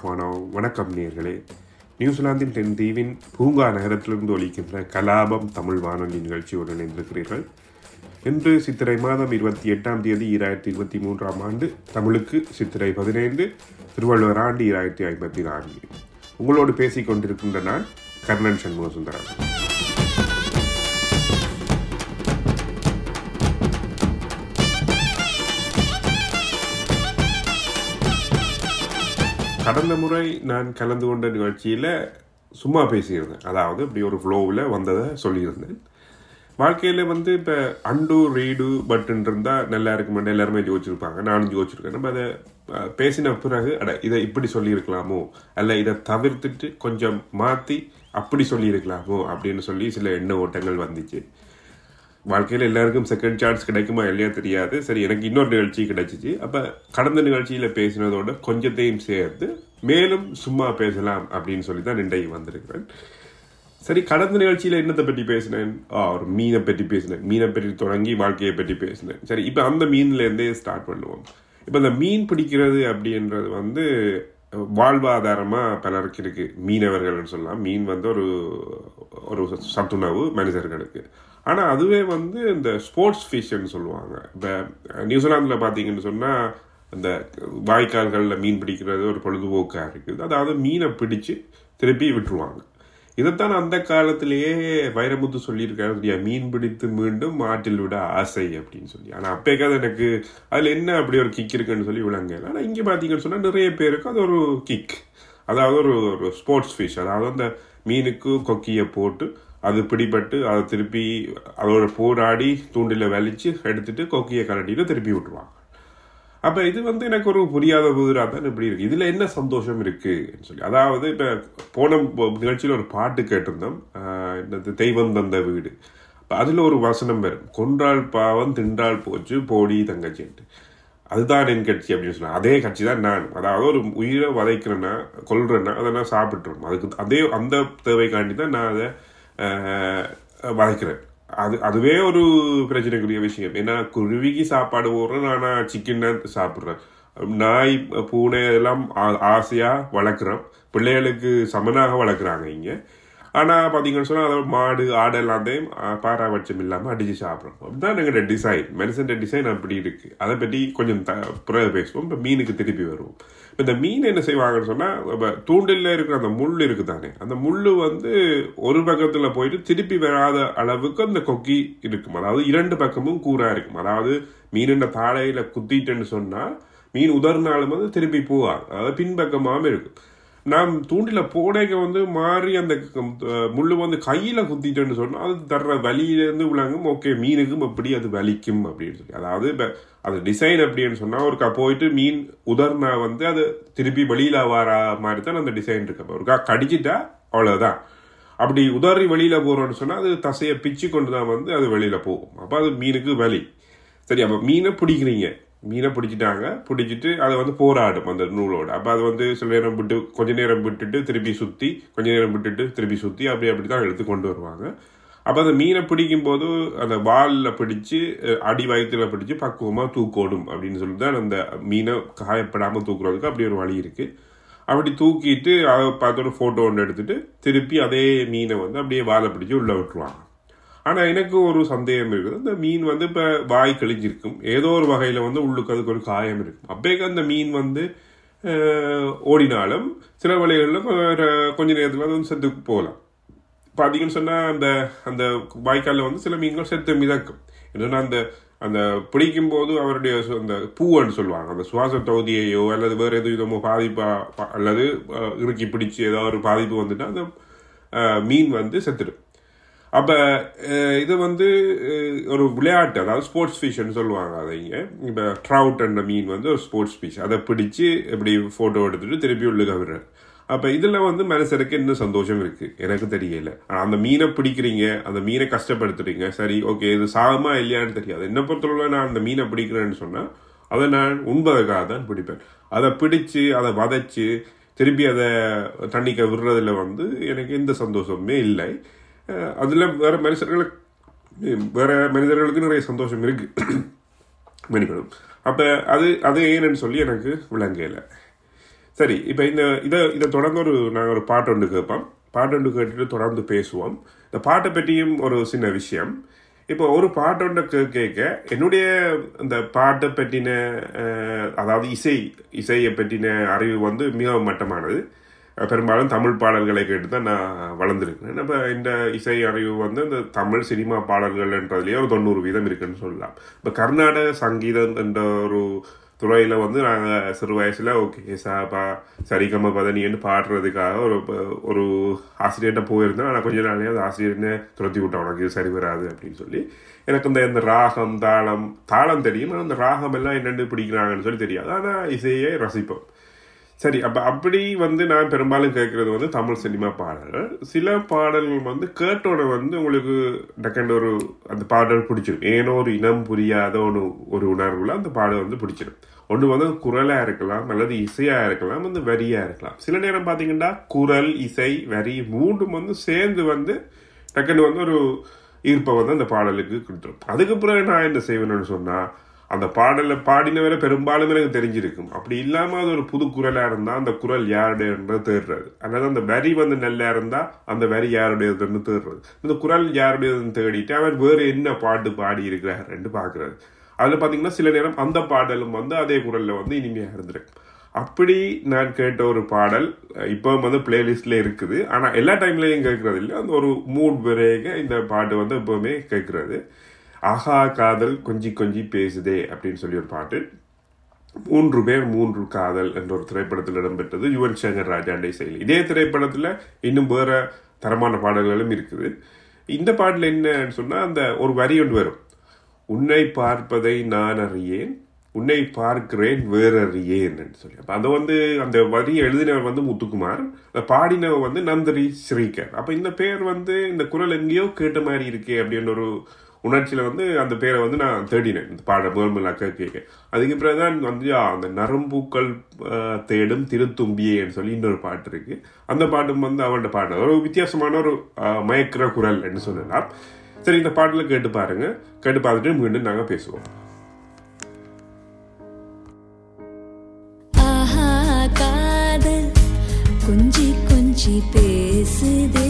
ரஹ்மானோ வணக்கம் நேர்களே. நியூசிலாந்தின் தென் தீவின் பூங்கா நகரத்திலிருந்து ஒலிக்கின்ற கலாபம் தமிழ் வானொலி நிகழ்ச்சியுடன் இணைந்திருக்கிறீர்கள். இன்று சித்திரை மாதம் இருபத்தி எட்டாம் தேதி இரண்டாயிரத்தி இருபத்தி மூன்றாம் ஆண்டு தமிழுக்கு சித்திரை பதினைந்து திருவள்ளுவர் ஆண்டு இரண்டாயிரத்தி ஐம்பத்தி நான்கு. உங்களோடு பேசிக் கொண்டிருக்கின்ற நான் கர்ணன் சண்முக கடந்த முறை நான் கலந்து கொண்ட நிகழ்ச்சியில் சும்மா பேசியிருந்தேன். அதாவது இப்படி ஒரு ஃப்ளோவில் வந்ததை சொல்லியிருந்தேன். வாழ்க்கையில் வந்து இப்போ அண்டு ரீடு பட்டன் இருந்தால் நல்லா இருக்குமெண்டு எல்லாருமே யோசிச்சிருப்பாங்க. நானும் யோசிச்சிருக்கேன். நம்ம அதை பேசின பிறகு அட இதை இப்படி சொல்லியிருக்கலாமோ? அல்ல இதை தவிர்த்துட்டு கொஞ்சம் மாற்றி அப்படி சொல்லியிருக்கலாமோ? அப்படின்னு சொல்லி சில எண்ண ஓட்டங்கள் வந்துச்சு. வாழ்க்கையில் எல்லாருக்கும் செகண்ட் சான்ஸ் கிடைக்குமா இல்லையா தெரியாது. சரி எனக்கு இன்னொரு நிகழ்ச்சி கிடைச்சிச்சு. அப்போ கடந்த நிகழ்ச்சியில் பேசினதோட கொஞ்சத்தையும் சேர்த்து மேலும் சும்மா பேசலாம் அப்படின்னு சொல்லி தான் இன்றைக்கு வந்திருக்கிறேன். சரி கடந்த நிகழ்ச்சியில் என்னத்தை பற்றி பேசினேன்? ஒரு மீனை பற்றி பேசினேன். மீனை பற்றி தொடங்கி வாழ்க்கையை பற்றி பேசினேன். சரி இப்போ அந்த மீன்லேருந்தே ஸ்டார்ட் பண்ணுவோம். இப்போ இந்த மீன் பிடிக்கிறது அப்படின்றது வந்து வாழ்வாதாரமாக பலருக்கு இருக்குது மீனவர்கள்னு சொல்லலாம். மீன் வந்து ஒரு ஒரு சத்துணவு மனிதர்களுக்கு. ஆனால் அதுவே வந்து இந்த ஸ்போர்ட்ஸ் ஃபிஷ்ன்னு சொல்லுவாங்க. இப்போ நியூசிலாந்தில் பார்த்தீங்கன்னு சொன்னால் அந்த வாய்க்கால்களில் மீன் பிடிக்கிறது ஒரு பொழுதுபோக்காக இருக்குது. அதாவது மீனை பிடிச்சு திருப்பி விட்டுருவாங்க. இதைத்தான் அந்த காலத்திலேயே வைரமுத்து சொல்லியிருக்காரு. சரியா மீன் பிடித்து மீண்டும் ஆற்றில் விட ஆசை அப்படின்னு சொல்லி. ஆனால் அப்பேக்காவது எனக்கு அதில் என்ன அப்படி ஒரு கிக் இருக்குன்னு சொல்லி விளங்கல. ஆனால் இங்கே பார்த்தீங்கன்னு சொன்னால் நிறைய பேருக்கு அது ஒரு கிக் அதாவது ஒரு ஒரு ஸ்போர்ட்ஸ் ஃபிஷ் அதாவது அந்த மீனுக்கு கொக்கியை போட்டு அது பிடிபட்டு அதை திருப்பி அதோட போராடி தூண்டில் வலிச்சு எடுத்துட்டு கொக்கியை கரண்டியில் திருப்பி விட்டுருவாங்க. அப்போ இது வந்து எனக்கு ஒரு புரியாத புதிராக தான் இப்படி இருக்குது இதில் என்ன சந்தோஷம் இருக்குன்னு சொல்லி. அதாவது இப்போ போன நிகழ்ச்சியில் ஒரு பாட்டு கேட்டிருந்தோம். என்னது? தெய்வம் தந்த வீடு. இப்போ அதில் ஒரு வசனம் வரும். கொன்றால் பாவம் தின்றால் போச்சு போடி தங்கச்சின்ட்டு. அதுதான் என் கட்சி அப்படின்னு சொன்னால் அதே கட்சி தான் நான் அதாவது ஒரு உயிரை வதைக்கிறேன்னா கொல்றேன்னா அதை நான் சாப்பிட்டுறேன் அதுக்கு அதே அந்த தேவைக்காண்டி தான் நான் அதை வதைக்கிறேன் அது அதுவே ஒரு பிரச்சனைக்குரிய விஷயம் ஏன்னா குருவிக்கு சாப்பாடு போடுறேன் ஆனால் சிக்கன் தான் சாப்பிட்றேன் நாய் பூனை எல்லாம் ஆ- ஆசையா வளர்க்குறோம் பிள்ளைகளுக்கு சமனாக வளர்க்குறாங்க இங்க ஆனால் பார்த்தீங்கன்னு சொன்னால் அதை மாடு ஆடு எல்லாத்தையும் பாராபட்சம் இல்லாமல் அடித்து சாப்பிட்றோம் அப்படிதான் எங்களோட டிசைன் மனுஷன் டிசைன் அப்படி இருக்குது அதை பற்றி கொஞ்சம் த பிறகு பேசுவோம். இப்போ மீனுக்கு திருப்பி வருவோம். இப்போ இந்த மீன் என்ன செய்வாங்கன்னு சொன்னால் இப்போ தூண்டில் இருக்கிற அந்த முள் இருக்குது தானே அந்த முள் வந்து ஒரு பக்கத்தில் போயிட்டு திருப்பி வராத அளவுக்கு அந்த கொக்கி இருக்கும். அதாவது இரண்டு பக்கமும் கூறாக இருக்கும். அதாவது மீனின் தாழையில் குத்திட்டேன்னு சொன்னால் மீன் உதறினாலும் வந்து திருப்பி போகாது. அதாவது பின்பக்கமாகவும் இருக்கும். நாம் தூண்டில போடைக்க வந்து மாறி அந்த முள் முள்ளு வந்து கையில் குத்திட்டேன்னு சொன்னால் அது தர்ற வலியிலேருந்து விளங்கும். ஓகே மீனுக்கும் எப்படி அது வலிக்கும் அப்படின்னு சொல்லி. அதாவது இப்போ அது டிசைன் அப்படின்னு சொன்னால் ஒருக்கா போயிட்டு மீன் உதர்னா வந்து அது திருப்பி வெளியில் வர மாதிரி தான் அந்த டிசைன் இருக்கு. ஒருக்கா கடிச்சிட்டா அவ்வளோதான் அப்படி உதறி வெளியில் போகிறோன்னு சொன்னால் அது தசையை பிச்சு கொண்டு தான் வந்து அது வெளியில் போகும். அப்போ அது மீனுக்கு வலி. சரி அப்போ மீனை பிடிக்கிறீங்க. மீனை பிடிச்சிட்டாங்க. பிடிச்சிட்டு அதை வந்து போராடும் அந்த நூலோடு. அப்போ அது வந்து சில நேரம் விட்டு கொஞ்ச நேரம் விட்டுட்டு திருப்பி சுற்றி கொஞ்ச நேரம் விட்டுட்டு திருப்பி சுற்றி அப்படி அப்படி தான் எடுத்து கொண்டு வருவாங்க. அப்போ அந்த மீனை பிடிக்கும்போது அந்த வாலில் பிடிச்சு அடி வயிற்றுல பிடிச்சு பக்குவமாக தூக்கோடும் அப்படின்னு சொல்லி தான் அந்த மீனை காயப்படாமல் தூக்குறதுக்கு அப்படி ஒரு வழி இருக்குது அப்படி தூக்கிட்டு அதை பார்த்தோட ஃபோட்டோ ஒன்று எடுத்துகிட்டு திருப்பி அதே மீனை வந்து அப்படியே வாழை பிடிச்சி உள்ளே விட்டுருவாங்க. ஆனால் எனக்கு ஒரு சந்தேகம் இருக்குது. இந்த மீன் வந்து இப்போ வாய் கழிஞ்சிருக்கும். ஏதோ ஒரு வகையில் வந்து உள்ளுக்கு அதுக்கு ஒரு காயம் இருக்கும். அப்பேக்கு அந்த மீன் வந்து ஓடினாலும் சில வழிகளில் கொஞ்ச நேரத்தில் அது வந்து செத்து போகலாம். பார்த்தீங்கன்னு சொன்னால் அந்த அந்த வாய்க்காலில் வந்து சில மீன்கள் செத்து மிதக்கும். என்னன்னா அந்த அந்த பிடிக்கும் போது அவருடைய அந்த பூவன்னு சொல்லுவாங்க. அந்த சுவாச தொகுதியையோ அல்லது வேறு எது விதமோ பாதிப்பா அல்லது இறுக்கி பிடிச்சி ஏதாவது ஒரு பாதிப்பு வந்துட்டால் அந்த மீன் வந்து செத்துடும். அப்போ இது வந்து ஒரு விளையாட்டு அதாவது ஸ்போர்ட்ஸ் ஃபிஷ்னு சொல்லுவாங்க அதை இப்போ ட்ரவுட் என்ற மீன் வந்து ஒரு ஸ்போர்ட்ஸ் ஃபிஷ் அதை பிடிச்சு இப்படி ஃபோட்டோ எடுத்துட்டு திருப்பி உள்ளுக்கு விடுறாரு அப்போ இதில் வந்து மனசருக்கு இன்னும் சந்தோஷம் இருக்குது எனக்கு தெரியல. அந்த மீனை பிடிக்கிறீங்க அந்த மீனை கஷ்டப்படுத்துறீங்க சரி ஓகே இது சாகமா இல்லையான்னு தெரியாது. என்ன பொறுத்தவரை நான் அந்த மீனை பிடிக்கிறேன்னு சொன்னால் அதை நான் உண்பதற்காக தான் பிடிப்பேன். அதை பிடிச்சு அதை வதைச்சு திருப்பி அதை தண்ணிக்க விடுறதுல வந்து எனக்கு எந்த சந்தோஷமுமே இல்லை. அதில் வேறு மனுஷர்களுக்கு வேறு மனிதர்களுக்கு நிறைய சந்தோஷம் இருக்குது மன்னிக்கணும் அப்போ அது அது ஏன்னு சொல்லி எனக்கு விளங்கலை. சரி இப்போ இந்த இதை இதை தொடர்ந்து ஒரு நாங்கள் ஒரு பாட்டு ஒன்று கேட்போம். பாட்டு ஒன்று கேட்டுட்டு தொடர்ந்து பேசுவோம். இந்த பாட்டை பற்றியும் ஒரு சின்ன விஷயம். இப்போ ஒரு பாட்டு ஒன்று கே கேட்க என்னுடைய இந்த பாட்டை பற்றின அதாவது இசை இசையை பற்றின அறிவு வந்து மிகவும் மட்டமானது. பெரும்பாலும் தமிழ் பாடல்களை கேட்டு தான் நான் வளர்ந்துருக்கிறேன். நம்ம இந்த இசை அறிவு வந்து இந்த தமிழ் சினிமா பாடல்கள்ன்றதுலேயே ஒரு தொண்ணூறு வீதம் இருக்குன்னு சொல்லலாம். இப்போ கர்நாடக சங்கீதம் என்ற ஒரு துறையில் வந்து நாங்கள் சிறு வயசில் ஓகே சாபா சரிகம பதனின்னு பாடுறதுக்காக ஒரு ஒரு ஆசிரியர்கிட்ட போயிருந்தேன். ஆனால் கொஞ்ச நாளையே அந்த ஆசிரியர்னே துரத்தி விட்டேன். உனக்கு இது சரி வராது அப்படின்னு சொல்லி. எனக்கு இந்த இந்த ராகம் தாளம் தாளம் தெரியும். ஆனால் அந்த ராகம் எல்லாம் என்னென்னு பிடிக்கிறாங்கன்னு சொல்லி தெரியாது. ஆனால் இசையை ரசிப்போம். சரி அப்போ அப்படி வந்து நான் பெரும்பாலும் கேட்குறது வந்து தமிழ் சினிமா பாடல்கள். சில பாடல்கள் வந்து கேட்டோட வந்து உங்களுக்கு டக்கண்ட் ஒரு அந்த பாடல் பிடிச்சிடும் ஏனோ ஒரு இனம் புரியாத ஒரு ஒரு உணர்வில் அந்த பாடல் வந்து பிடிச்சிடும் ஒன்று வந்து குரலாக இருக்கலாம் அல்லது இசையாக இருக்கலாம் வந்து வரியாக இருக்கலாம். சில நேரம் பார்த்தீங்கன்னா குரல் இசை வரி மூன்றும் வந்து சேர்ந்து வந்து டக்குன்னு வந்து ஒரு ஈர்ப்பை வந்து அந்த பாடலுக்கு கொடுத்துரும். அதுக்கு பிறகு நான் என்ன செய்வேன்னு சொன்னால் அந்த பாடலை பாடினவரை பெரும்பாலும் எனக்கு தெரிஞ்சிருக்கும். அப்படி இல்லாமல் அது ஒரு புது குரலாக இருந்தால் அந்த குரல் யாருடையன்றது தேடுறது. அல்லது அந்த வரி வந்து நல்லா இருந்தால் அந்த வரி யாருடையதுன்னு தேடுறது. இந்த குரல் யாருடையதுன்னு தேடிட்டு அவர் வேறு என்ன பாட்டு பாடி இருக்கிறாருன்னு பார்க்குறாரு அதில் பார்த்தீங்கன்னா சில நேரம் அந்த பாடலும் வந்து அதே குரலில் வந்து இனிமையாக இருந்திருக்கும். அப்படி நான் கேட்ட ஒரு பாடல் இப்போ வந்து பிளேலிஸ்டில் இருக்குது. ஆனால் எல்லா டைம்லேயும் கேட்குறது இல்லை அந்த ஒரு மூட் வரைக இந்த பாட்டு வந்து எப்போவுமே கேட்குறது. ஆஹா காதல் கொஞ்சி கொஞ்சி பேசுதே அப்படின்னு சொல்லி ஒரு பாட்டு. மூன்று பேர் மூன்று காதல் என்ற ஒரு திரைப்படத்தில் இடம்பெற்றது யுவன் சங்கர் ராஜாண்டை செயல். இதே திரைப்படத்தில் இன்னும் வேற தரமான பாடல்களும் இருக்குது. இந்த பாடல் என்னன்னு சொன்னால் அந்த ஒரு வரி ஒன்று வரும். உன்னை பார்ப்பதை நான் அறியேன் உன்னை பார்க்கிறேன் வேறறியேன் சொல்லி. அப்போ அதை வந்து அந்த வரி எழுதினவர் வந்து முத்துக்குமார் அந்த பாடினவர் வந்து நந்தரி ஸ்ரீகர். அப்போ இந்த பேர் வந்து இந்த குரல் எங்கேயோ கேட்ட மாதிரி இருக்கே அப்படின்னு ஒரு உணர்ச்சியில் வந்து அந்த பேரை வந்து நான் தேடினேன். இந்த பாட முதல் கேட்க. அதுக்கு பிறகுதான் வந்து அந்த நரம்பூக்கள் தேடும் திருத்தும்பியேன்னு சொல்லி இன்னொரு பாட்டு இருக்குது அந்த பாட்டும் வந்து அவன்கிட்ட பாடின ஒரு வித்தியாசமான ஒரு மயக்கிற குரல் என்று சொல்லலாம். சரி இந்த பாட்டில் கேட்டு பாருங்கள் கேட்டு பார்த்துட்டு மீண்டும் நாங்கள் பேசுவோம். ஆஹா காதல். கொஞ்சி கொஞ்சி பேசுதே.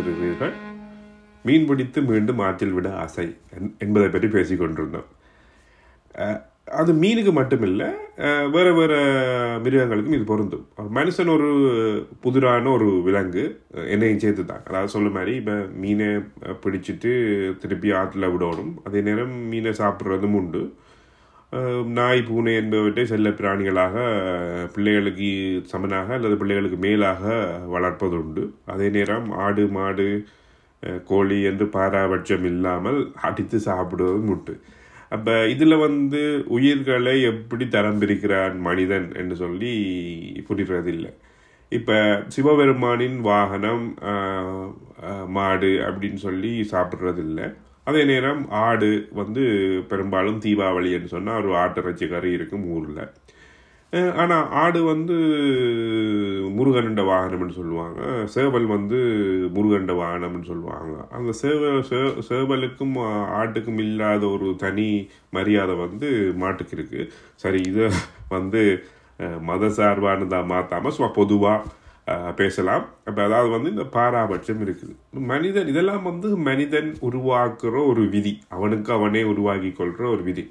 நிகழ்ச்சியோடு மீன் பிடித்து மீண்டும் ஆற்றில் விட ஆசை என்- என்பதை பற்றி பேசிக்கொண்டிருந்தோம் அது மீனுக்கு மட்டுமில்லை வேறு வேறு மிருகங்களுக்கும் இது பொருந்தும். மனுஷன் ஒரு புதிரான ஒரு விலங்கு என்னையும் சேர்த்து தான் அதாவது சொல்ல மாதிரி இப்போ மீனை பிடிச்சிட்டு திருப்பி ஆற்றுல விடணும். அதே நேரம் மீனை சாப்பிட்றதும் உண்டு. நாய் பூனை என்பவற்றை செல்ல பிராணிகளாக பிள்ளைகளுக்கு சமனாக அல்லது பிள்ளைகளுக்கு மேலாக வளர்ப்பது உண்டு அதே நேரம் ஆடு மாடு கோழி என்று பாராபட்சம் இல்லாமல் அடித்து சாப்பிடுவதும் உண்டு. அப்போ இதில் வந்து உயிர்களை எப்படி தரம் பிரிக்கிறான் மனிதன் என்று சொல்லி புரிகிறதில்லை. இப்போ சிவபெருமானின் வாகனம் மாடு அப்படின்னு சொல்லி சாப்பிட்றதில்லை. அதே நேரம் ஆடு வந்து பெரும்பாலும் தீபாவளின்னு சொன்னால் ஒரு ஆட்டிறைச்சி கறி இருக்கும் ஊரில். ஆனால் ஆடு வந்து முருகன்ட வாகனம்னு சொல்லுவாங்க. சேவல் வந்து முருகன்ட வாகனம்னு சொல்லுவாங்க. அந்த சேவ சேவலுக்கும் ஆட்டுக்கும் இல்லாத ஒரு தனி மரியாதை வந்து மாட்டுக்கு இருக்குது சரி இதை வந்து மத சார்பானதாக மாற்றாமல் சும்மா பொதுவாக பேசலாம். அப்போ அதாவது வந்து இந்த பாராபட்சம் இருக்குது. மனிதன் இதெல்லாம் வந்து மனிதன் உருவாக்குற ஒரு விதி. அவனுக்கு அவனே உருவாக்கி கொள்கிற ஒரு விதி.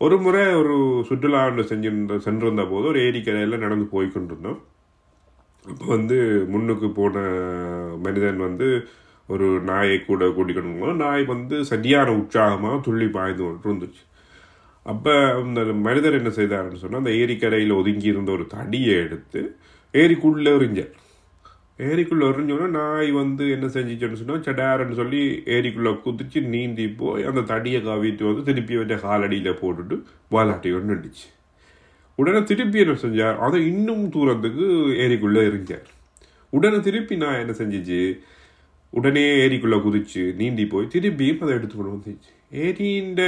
ஒரு முறை ஒரு சுற்றுலா ஒன்று செஞ்சிருந்த சென்றிருந்த போது ஒரு ஏரிக்கரையில் நடந்து போய் கொண்டிருந்தோம். அப்போ வந்து முன்னுக்கு போன மனிதன் வந்து ஒரு நாயை கூட கூட்டிக்கொண்டு நாய் வந்து சரியான உற்சாகமாக துள்ளி பாய்ந்து கொண்டு இருந்துச்சு அப்போ அந்த மனிதர் என்ன செய்தாருன்னு சொன்னால் அந்த ஏரிக்கரையில் ஒதுங்கி இருந்த ஒரு தடியை எடுத்து ஏரிக்குள்ளே எறிஞ்சேன். ஏரிக்குள்ளே எறிஞ்சோன்னா நாய் வந்து என்ன செஞ்சிச்சுன்னு சொன்னால் சடாரன்னு சொல்லி ஏரிக்குள்ளே குதிச்சு நீந்தி போய் அந்த தடியை கவிட்டு வந்து திருப்பி வச்ச காலடியில் போட்டுட்டு வாலாட்டி ஒன்று நின்றுச்சு உடனே திருப்பி என்ன செஞ்சார் அதை இன்னும் தூரத்துக்கு ஏரிக்குள்ளே எறிஞ்சார் உடனே திருப்பி நான் என்ன செஞ்சிச்சு உடனே ஏரிக்குள்ளே குதிச்சு நீந்தி போய் திருப்பியும் அதை எடுத்து கொண்டு வந்துச்சு ஏரியின்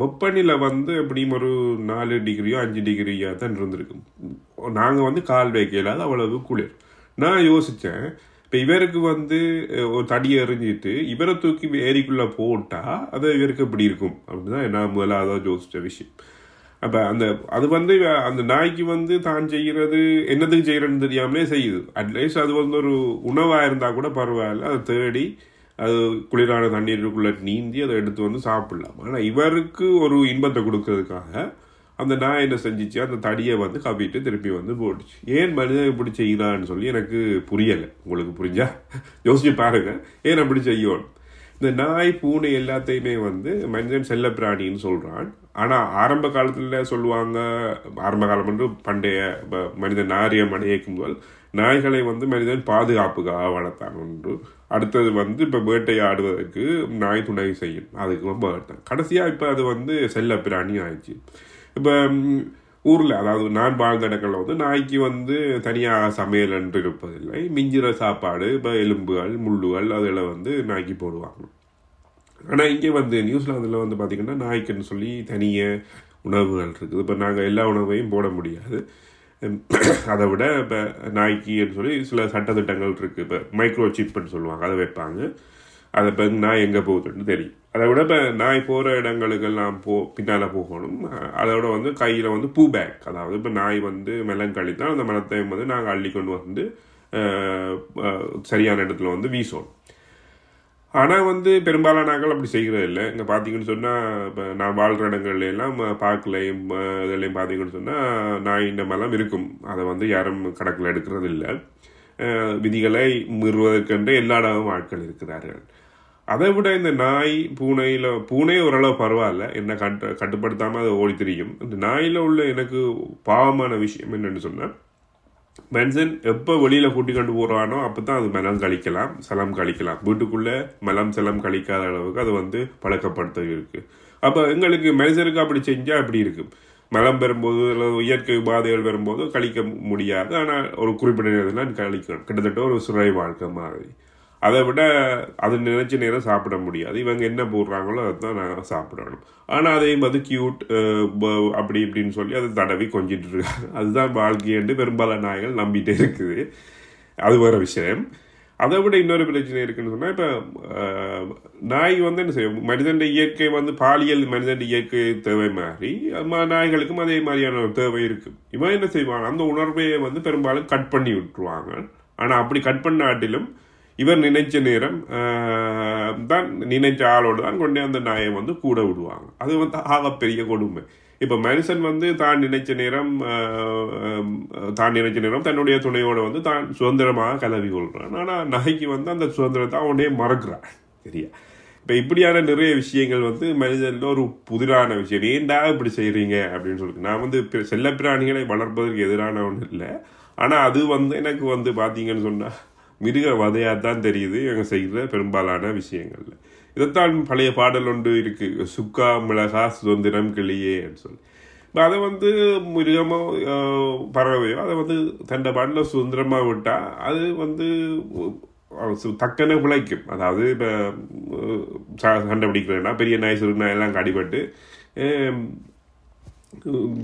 வெப்பநிலை வந்து எப்படியும் ஒரு நாலு டிகிரியோ அஞ்சு டிகிரியாக தான் இருந்திருக்கும். நாங்கள் வந்து கால் வைக்கல அது அவ்வளவு குளிர். நான் யோசித்தேன் இப்போ இவருக்கு வந்து ஒரு தடியை எறிஞ்சிட்டு இவரை தூக்கி ஏரிக்குள்ளே போட்டால் அது இவருக்கு எப்படி இருக்கும்? அப்படின்னு தான் நான் முதலாவது யோசித்த விஷயம். அப்போ அந்த அது வந்து அந்த நாய்க்கு வந்து தான் செய்கிறது என்னதுக்கு செய்கிறேன்னு தெரியாமலே செய்யுது. அட்லீஸ்ட் அது வந்து ஒரு உணவாக இருந்தால் கூட பரவாயில்ல அதை தேடி அது குளிரான தண்ணீருக்குள்ளே நீந்தி அதை எடுத்து வந்து சாப்பிடலாம். ஆனால் இவருக்கு ஒரு இன்பத்தை கொடுக்கறதுக்காக அந்த நாய் என்ன செஞ்சிச்சு? அந்த தடியை வந்து கவிட்டு திருப்பி வந்து போட்டுச்சு. ஏன் மனிதன் இப்படி செய்யலான்னு சொல்லி எனக்கு புரியலை. உங்களுக்கு புரிஞ்சா? யோசிச்சு பாருங்க. ஏன் அப்படி செய்யணும் இந்த நாய் பூனை எல்லாத்தையுமே வந்து மனிதன் செல்ல பிராணின்னு சொல்கிறான் ஆனால் ஆரம்ப காலத்தில் சொல்லுவாங்க ஆரம்ப காலம் என்று பண்டைய ப- மனிதன் நாரியம் அடையக்கும் நாய்களை வந்து மனிதன் பாதுகாப்புக்காக வளர்த்தான் ஒன்று அடுத்தது வந்து இப்ப வேட்டையாடுவதற்கு நாய் துணை செய்யும். அதுக்கு ரொம்ப அர்த்தம். கடைசியாக இப்போ அது வந்து செல்ல பிராணி ஆயிடுச்சு. இப்போ ஊரில் அதாவது நான் வாழ்ந்த இடங்கள்ல வந்து நாய்க்கு வந்து தனியாக சமையல் என்று இருப்பதில்லை. மிஞ்சிற சாப்பாடு இப்போ எலும்புகள் முள்ளுகள் அதில் வந்து நாய்க்கு போடுவாங்க. ஆனால் இங்கே வந்து நியூஸிலாந்தில் வந்து பார்த்திங்கன்னா நாய்க்குன்னு சொல்லி தனிய உணவுகள் இருக்குது. இப்போ நாங்கள் எல்லா உணவையும் போட முடியாது. அதை விட இப்போ நாய்க்குன்னு சொல்லி சில சட்டத்திட்டங்கள் இருக்குது இப்போ மைக்ரோ சிப்புன்னு சொல்லுவாங்க அதை வைப்பாங்க. அதை இப்போ நாய் எங்கே போகுதுன்னு தெரியும். அதை விட இப்போ நாய் போகிற இடங்களுக்கெல்லாம் போ பின்னால் போகணும். அதோட வந்து கையில் வந்து பூ பேக் அதாவது இப்போ நாய் வந்து மெலம் கழித்தால் அந்த மலத்தையும் வந்து நாங்கள் அள்ளி கொண்டு வந்து சரியான இடத்துல வந்து வீசணும். ஆனால் வந்து பெரும்பாலான நாங்கள் அப்படி செய்கிறது இல்லை. இங்கே பார்த்தீங்கன்னு சொன்னால் இப்போ நான் வாழ்கிற இடங்கள்ல எல்லாம் பார்க்கலையும் இதெல்லாம் பார்த்தீங்கன்னு சொன்னால் நாய் இந்த மாதிரிலாம் இருக்கும். அதை வந்து யாரும் கணக்கில் எடுக்கிறது இல்லை. விதிகளை மீறுவதற்கென்று எல்லா இடமும் ஆட்கள் இருக்கிறார்கள். அதை விட இந்த நாய் பூனையில் பூனை ஓரளவு பரவாயில்ல. என்ன கட்டு கட்டுப்படுத்தாமல் அதை ஓடி தெரியும் இந்த நாயில் உள்ள எனக்கு பாவமான விஷயம் என்னென்னு சொன்னால் மனுஷன் எப்போ வெளியில் கூட்டி கொண்டு அப்போ தான் அது மலம் கழிக்கலாம் சலம் கழிக்கலாம். வீட்டுக்குள்ளே மலம் சலம் கழிக்காத அளவுக்கு அது வந்து பழக்கப்படுத்த இருக்குது அப்போ எங்களுக்கு மனுஷருக்கு அப்படி செஞ்சால் அப்படி இருக்கும் மலம் பெறும்போது இயற்கை உபாதைகள் வரும்போது கழிக்க முடியாது. ஆனால் ஒரு குறிப்பிட்ட நேரத்தில் கழிக்கணும். கிட்டத்தட்ட ஒரு சிறை வாழ்க்கை மாதிரி. அதை விட அது நினைச்ச நேரம் சாப்பிட முடியாது. இவங்க என்ன போடுறாங்களோ அதை தான் நாங்கள் சாப்பிடணும். ஆனால் அதையும் வந்து கியூட் அப்படி இப்படின்னு சொல்லி அதை தடவி கொஞ்சிட்டு இருக்காங்க. அதுதான் வாழ்க்கையண்டு பெரும்பாலான நாய்கள் நம்பிட்டே இருக்குது. அது வேறு விஷயம். அதை விட இன்னொரு பிரச்சனை இருக்குன்னு சொன்னால் இப்போ நாய் வந்து என்ன செய்யும்? மனிதன் இயற்கை வந்து பாலியல் மனிதன் இயற்கை தேவை மாதிரி ம- நாய்களுக்கும் அதே மாதிரியான ஒரு தேவை இருக்குது இவன் என்ன செய்வாங்க அந்த உணர்வையை வந்து பெரும்பாலும் கட் பண்ணி விட்டுருவாங்க. ஆனால் அப்படி கட் பண்ண ஆட்டிலும் இவர் நினைச்ச நேரம் தான் நினைச்ச ஆளோடு தான் கொண்டே அந்த நாயை வந்து கூட விடுவாங்க. அது வந்து ஆகப்பெரிய கொடுமை. இப்போ மனுஷன் வந்து தான் நினைச்ச நேரம் தான் நினைச்ச நேரம் தன்னுடைய துணையோடு வந்து தான் சுதந்திரமாக கலவி கொள்கிறான் ஆனால் நாய்க்கு வந்து அந்த சுதந்திரத்தை அவனே மறக்கிறான். சரியா? இப்போ இப்படியான நிறைய விஷயங்கள் வந்து மனிதனில் ஒரு புதிரான விஷயம். ஏண்டா இப்படி செய்கிறீங்க அப்படின்னு சொல்லிட்டு நான் வந்து செல்ல செல்லப்பிராணிகளை வளர்ப்பதற்கு எதிரானவன் இல்லை. ஆனால் அது வந்து எனக்கு வந்து பார்த்தீங்கன்னு சொன்னால் மிருக வதையாக தான் தெரியுது. இவங்க செய்கிற பெரும்பாலான விஷயங்கள்ல. இதைத்தான் பழைய பாடல் ஒன்று இருக்குது சுக்கா மிளகா சுதந்திரம் கிளியேன்னு சொல்லி. இப்போ அதை வந்து மிருகமோ பறவையோ அதை வந்து தண்டை பாட்டில் சுதந்திரமாக விட்டால் அது வந்து தக்கன பிழைக்கும் அதாவது இப்போ சண்டை பிடிக்கிறேன்னா பெரிய நாய் சிறு நாயெல்லாம் கடிபட்டு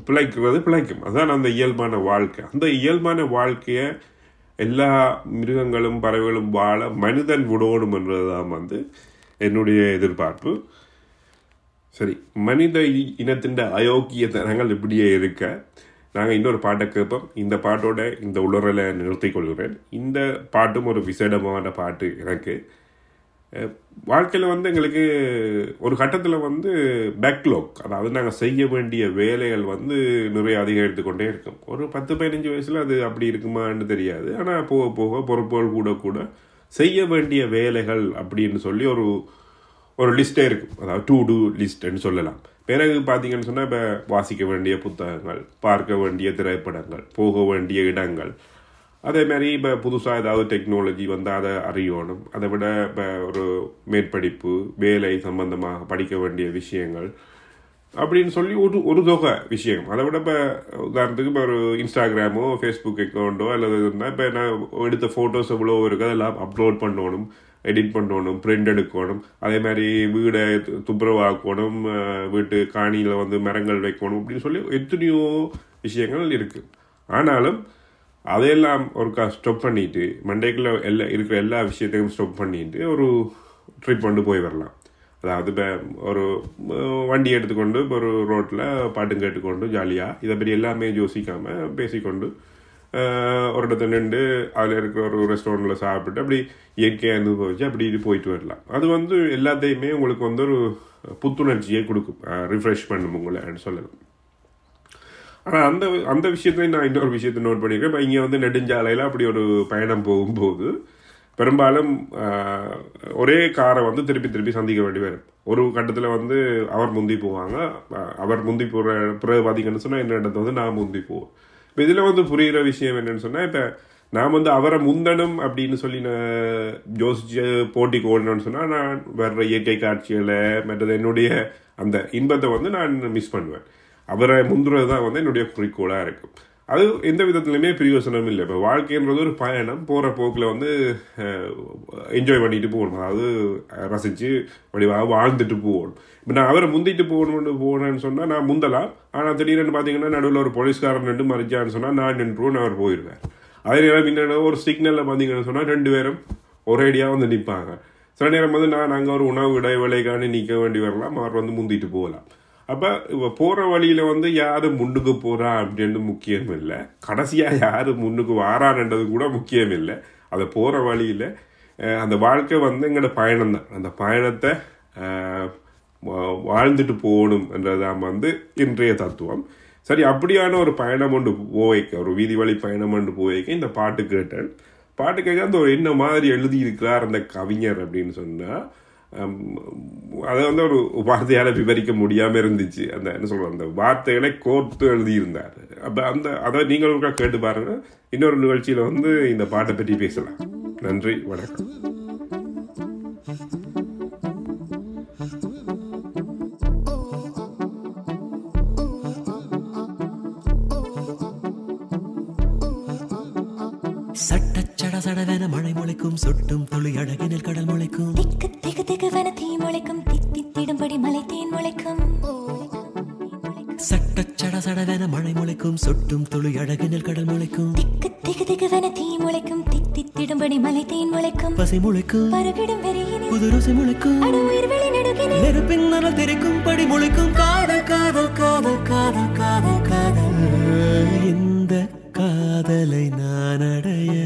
பிழைக்கிறது பிழைக்கும். அதான் அந்த இயல்பான வாழ்க்கை. அந்த இயல்பான வாழ்க்கையை எல்லா மிருகங்களும் பறவைகளும் வாழ மனிதன் விடணும் என்றதுதான் வந்து என்னுடைய எதிர்பார்ப்பு. சரி மனித இ- இனத்தின் அயோக்கியத்தனங்கள் இப்படியே இருக்க நாங்கள் இன்னொரு பாட்டை கேட்போம். இந்த பாட்டோட இந்த உளறலை நிறுத்திக் கொள்கிறேன். இந்த பாட்டும் ஒரு விசேடமான பாட்டு எனக்கு. வாழ்க்கையில் வந்து எங்களுக்கு ஒரு கட்டத்தில் வந்து பேக்லாக் அதாவது நாங்கள் செய்ய வேண்டிய வேலைகள் வந்து நிறைய அதிகரித்து கொண்டே இருக்கும். ஒரு பத்து பதினஞ்சு வயசில் அது அப்படி இருக்குமான்னு தெரியாது. ஆனால் போக போக பொறுப்புகள் கூட கூட செய்ய வேண்டிய வேலைகள் அப்படின்னு சொல்லி ஒரு ஒரு லிஸ்ட்டே இருக்கும். அதாவது டூ டூ லிஸ்ட்னு சொல்லலாம். பிறகு பார்த்தீங்கன்னு சொன்னால் இப்போ வாசிக்க வேண்டிய புத்தகங்கள் பார்க்க வேண்டிய திரைப்படங்கள் போக வேண்டிய இடங்கள் அதே மாதிரி இப்போ புதுசாக ஏதாவது டெக்னாலஜி வந்தால் அதை அறியணும். அதை விட இப்போ ஒரு மேற்படிப்பு வேலை சம்பந்தமாக படிக்க வேண்டிய விஷயங்கள் அப்படின்னு சொல்லி ஒரு ஒரு தொகை விஷயம். அதை விட இப்போ உதாரணத்துக்கு இப்போ ஒரு இன்ஸ்டாகிராமோ ஃபேஸ்புக் அக்கௌண்ட்டோ அல்லது இருந்தால் இப்போ நான் எடுத்த ஃபோட்டோஸ் எவ்வளோ இருக்குது அதெல்லாம் அப்லோட் பண்ணணும் எடிட் பண்ணணும் பிரிண்ட் எடுக்கணும். அதே மாதிரி வீடை துப்புரவாக்கணும் வீட்டு காணியில் வந்து மரங்கள் வைக்கணும் அப்படின்னு சொல்லி எத்தனையோ விஷயங்கள் இருக்குது ஆனாலும் அதையெல்லாம் ஒருக்கா ஸ்டொப் பண்ணிட்டு மண்டேக்குள்ள எல்லா இருக்கிற எல்லா விஷயத்தையும் ஸ்டொப் பண்ணிட்டு ஒரு ட்ரிப் கொண்டு போய் வரலாம். அதாவது இப்போ ஒரு வண்டி எடுத்துக்கொண்டு இப்போ ஒரு ரோட்டில் பாட்டும் கேட்டுக்கொண்டு ஜாலியாக இதை பற்றி எல்லாமே யோசிக்காமல் பேசிக்கொண்டு ஒரு இடத்துல நின்று அதில் இருக்கிற ஒரு ரெஸ்டாரண்ட்டில் சாப்பிட்டு அப்படி இயற்கையாக அனுபவிச்சு அப்படி இது போயிட்டு வரலாம். அது வந்து எல்லாத்தையுமே உங்களுக்கு வந்து ஒரு புத்துணர்ச்சியை கொடுக்கும். ரிஃப்ரெஷ் பண்ணும் உங்களை சொல்லலாம். ஆனால் அந்த அந்த விஷயத்தையும் நான் இன்னொரு விஷயத்தை நோட் பண்ணிக்கிறேன் இப்போ இங்கே வந்து நெடுஞ்சாலையில் அப்படி ஒரு பயணம் போகும்போது பெரும்பாலும் ஒரே காரை வந்து திருப்பி திருப்பி சந்திக்க வேண்டி வரும். ஒரு கட்டத்தில் வந்து அவர் முந்தி போவாங்க. அவர் முந்தி போகிற பிறகு பார்த்தீங்கன்னு சொன்னால் என்ன இடத்த வந்து நான் முந்தி போவோம் இப்போ இதில் வந்து புரிகிற விஷயம் என்னென்னு சொன்னால் இப்போ நான் வந்து அவரை முந்தணும் அப்படின்னு சொல்லி நான் யோசிச்சு போட்டிக்கு ஓடணும்னு சொன்னால் நான் வர்ற இயற்கை காட்சிகளை மற்றது என்னுடைய அந்த இன்பத்தை வந்து நான் மிஸ் பண்ணுவேன். அவரை முந்துறது தான் வந்து என்னுடைய குறிக்கோளாக இருக்கும். அது எந்த விதத்துலையுமே பிரயோசனம் இல்லை. இப்போ வாழ்க்கைன்றது ஒரு பயணம். போகிற போக்கில் வந்து என்ஜாய் பண்ணிட்டு போகணும். அதாவது ரசித்து வடிவாக வாழ்ந்துட்டு போகணும். இப்போ நான் அவரை முந்திட்டு போகணும்னு போனேன்னு சொன்னால் நான் முந்தலாம். ஆனால் திடீர்னு பார்த்தீங்கன்னா நடுவில் ஒரு போலீஸ்காரன் நின்று மறிச்சான்னு சொன்னால் நான் நின்றுவோம் அவர் போயிடுவேன் அதே நேரம் இன்னும் ஒரு சிக்னலில் பார்த்தீங்கன்னு சொன்னால் ரெண்டு பேரும் ஒரேடியாக வந்து நிற்பாங்க சில நேரம் வந்து நான் அங்கே ஒரு உணவு இடைவேளைக்கான நிற்க வேண்டி வரலாம். அவர் வந்து முந்திட்டு போகலாம். அப்போ இப்போ போகிற வழியில் வந்து யார் முன்னுக்கு போகிறா அப்படின்னு முக்கியம் இல்லை. கடைசியாக யார் முன்னுக்கு வாரான்றது கூட முக்கியம் இல்லை. அதை போகிற வழியில் அந்த வாழ்க்கை வந்து எங்களோட பயணம் தான். அந்த பயணத்தை வாழ்ந்துட்டு போகணும் என்றதான் வந்து இன்றைய தத்துவம். சரி அப்படியான ஒரு பயணம் ஒன்று போவைக்க ஒரு வீதி வழி பயணம் ஒன்று போவைக்க இந்த பாட்டு கேட்டேன். பாட்டு கேட்க அந்த ஒரு என்ன மாதிரி எழுதியிருக்கிறார் அந்த கவிஞர் அப்படின்னு சொன்னால் அதை வந்து ஒரு வார்த்தையால் விவரிக்க முடியாமல் இருந்துச்சு. அந்த என்ன சொல்கிற அந்த வார்த்தைகளை கோர்த்து எழுதியிருந்தார். அப்போ அந்த அதை நீங்கள் ஒருக்கா கேட்டு பாருங்க. இன்னொரு நிகழ்ச்சியில வந்து இந்த பாட்டை பற்றி பேசலாம். நன்றி வணக்கம். சடவென மழை முளைக்கும் சொட்டும் துளி அழகினில் கடல் முளைக்கும். திக்கு திக்கு திக்குவன தீ முளைக்கும் தித்தித்திடும்படி மலை தேன் முளைக்கும். சட்டச்சட சடவென மழை முளைக்கும் சொட்டும் துளி அழகினில் கடல் முளைக்கும். திக்கு திக்கு திக்குவன தீ முளைக்கும் தித்தித்திடும்படி மலை தேன் முளைக்கும். பசி முளைக்கும். பருகிடும் வெறியினில் புது ருசி முளைக்கும் உயிர் வெளி நடுகினில். நெருப்பின் நரல் தெரிக்கும் படி முளைக்கும். காதல் காதல் காதல் காதல் காதல் காதல். இந்த காதலை நான் அடைய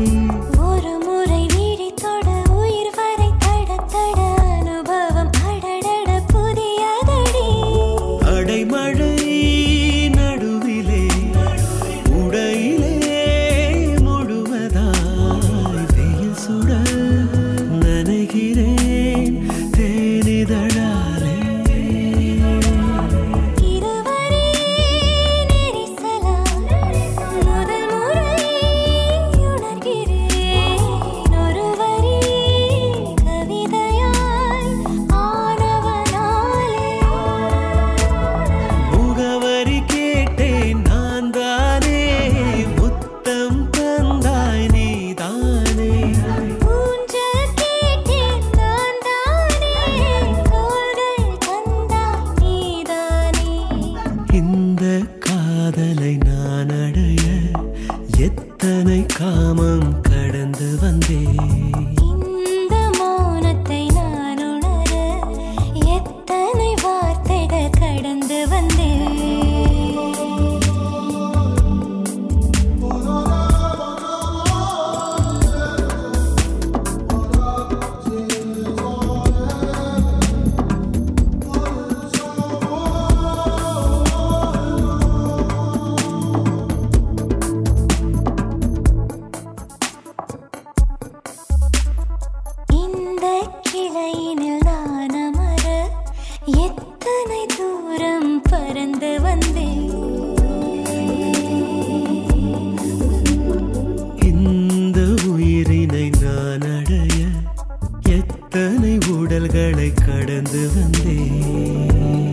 எத்தனை உடல்களை கடந்து வந்தேன்.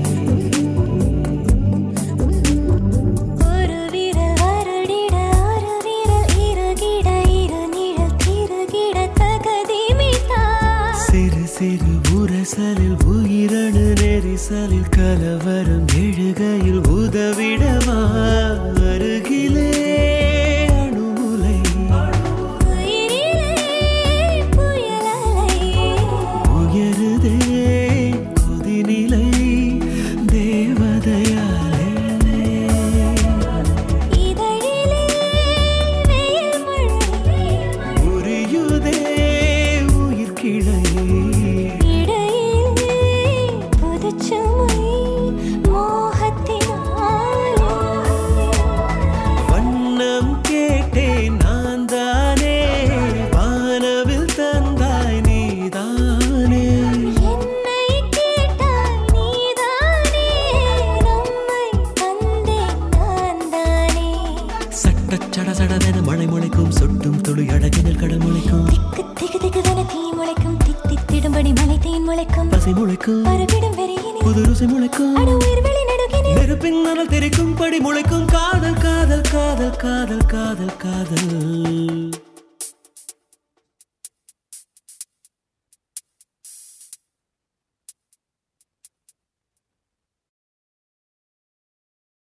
சிறு உரசலில் உயிரணு நெரிசலில் கலவர